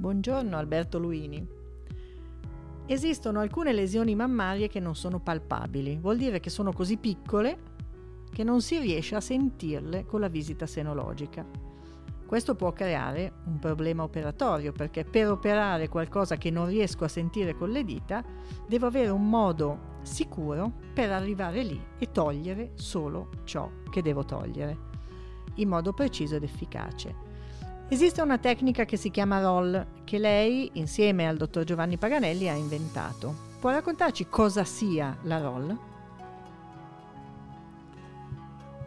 Buongiorno Alberto Luini. Esistono alcune lesioni mammarie che non sono palpabili, vuol dire che sono così piccole che non si riesce a sentirle con la visita senologica. Questo può creare un problema operatorio perché per operare qualcosa che non riesco a sentire con le dita devo avere un modo sicuro per arrivare lì e togliere solo ciò che devo togliere, in modo preciso ed efficace. Esiste una tecnica che si chiama roll che lei, insieme al dottor Giovanni Paganelli, ha inventato. Può raccontarci cosa sia la roll?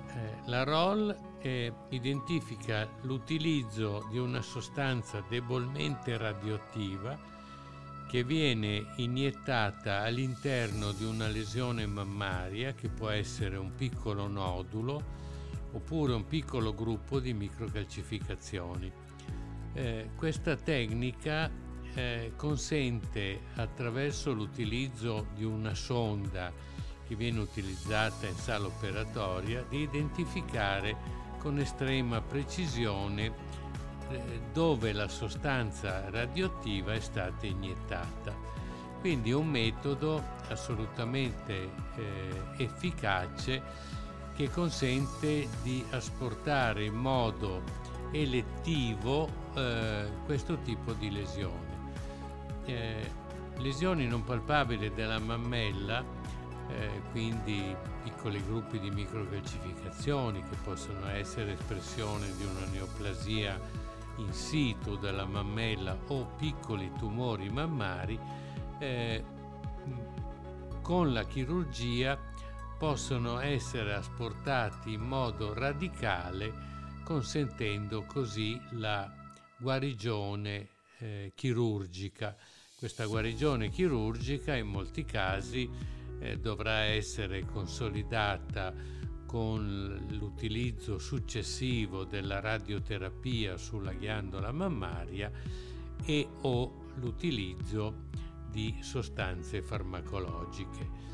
Eh, la roll eh, identifica l'utilizzo di una sostanza debolmente radioattiva che viene iniettata all'interno di una lesione mammaria che può essere un piccolo nodulo oppure un piccolo gruppo di microcalcificazioni. Eh, questa tecnica eh, consente attraverso l'utilizzo di una sonda che viene utilizzata in sala operatoria di identificare con estrema precisione eh, dove la sostanza radioattiva è stata iniettata. Quindi un metodo assolutamente eh, efficace che consente di asportare in modo elettivo eh, questo tipo di lesione. Eh, lesioni non palpabili della mammella, eh, quindi piccoli gruppi di microcalcificazioni che possono essere espressione di una neoplasia in situ della mammella o piccoli tumori mammari, eh, con la chirurgia possono essere asportati in modo radicale, consentendo così la guarigione eh, chirurgica. Questa guarigione chirurgica in molti casi eh, dovrà essere consolidata con l'utilizzo successivo della radioterapia sulla ghiandola mammaria e o l'utilizzo di sostanze farmacologiche.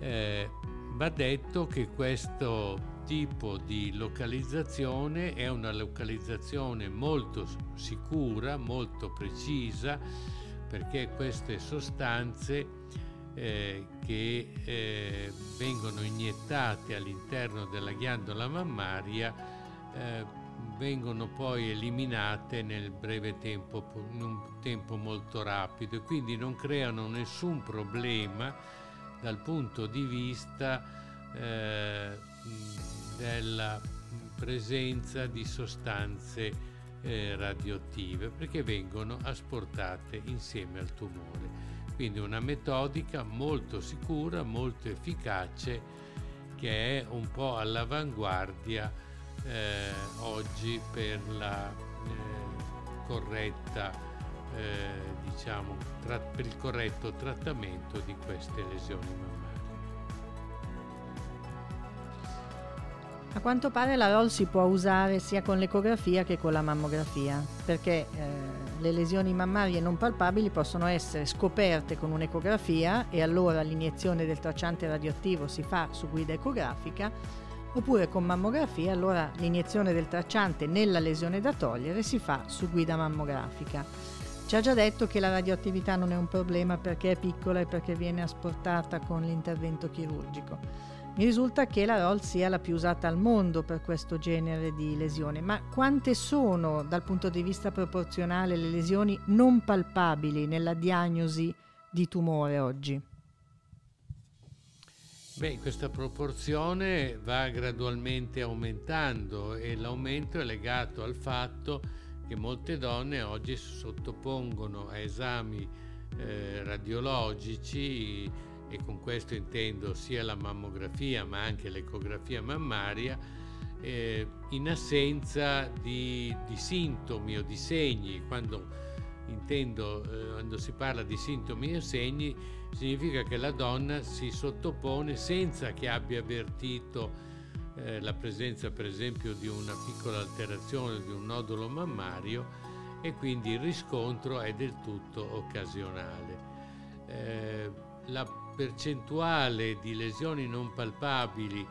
Eh, Va detto che questo tipo di localizzazione è una localizzazione molto sicura, molto precisa, perché queste sostanze eh, che eh, vengono iniettate all'interno della ghiandola mammaria eh, vengono poi eliminate nel breve tempo, in un tempo molto rapido e quindi non creano nessun problema dal punto di vista eh, della presenza di sostanze eh, radioattive perché vengono asportate insieme al tumore. Quindi una metodica molto sicura, molto efficace che è un po' all'avanguardia eh, oggi per la eh, corretta eh, diciamo, tra, per il corretto trattamento di queste lesioni mammarie. A quanto pare la ROL si può usare sia con l'ecografia che con la mammografia, perché eh, le lesioni mammarie non palpabili possono essere scoperte con un'ecografia e allora l'iniezione del tracciante radioattivo si fa su guida ecografica, oppure con mammografia allora l'iniezione del tracciante nella lesione da togliere si fa su guida mammografica. Ci ha già detto che la radioattività non è un problema perché è piccola e perché viene asportata con l'intervento chirurgico. Mi risulta che la ROL sia la più usata al mondo per questo genere di lesione, ma quante sono dal punto di vista proporzionale le lesioni non palpabili nella diagnosi di tumore oggi? Beh, questa proporzione va gradualmente aumentando e l'aumento è legato al fatto che che molte donne oggi sottopongono a esami eh, radiologici e con questo intendo sia la mammografia ma anche l'ecografia mammaria eh, in assenza di, di, sintomi o di segni. Quando intendo eh, quando si parla di sintomi o segni significa che la donna si sottopone senza che abbia avvertito eh, la presenza per esempio di una piccola alterazione di un nodulo mammario e quindi il riscontro è del tutto occasionale. Eh, la percentuale di lesioni non palpabili,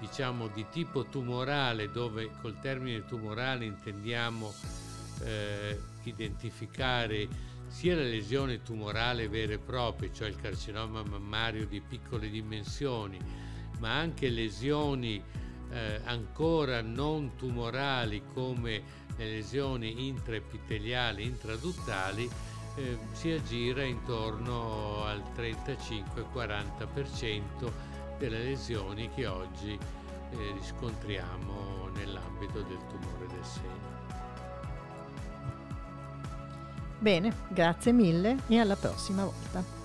diciamo di tipo tumorale, dove col termine tumorale intendiamo eh, identificare sia la lesione tumorale vera e propria, cioè il carcinoma mammario di piccole dimensioni, ma anche lesioni eh, ancora non tumorali come le lesioni intraepiteliali, intraduttali, eh, si aggira intorno al 35-40% delle lesioni che oggi eh, riscontriamo nell'ambito del tumore del seno. Bene, grazie mille e alla prossima volta.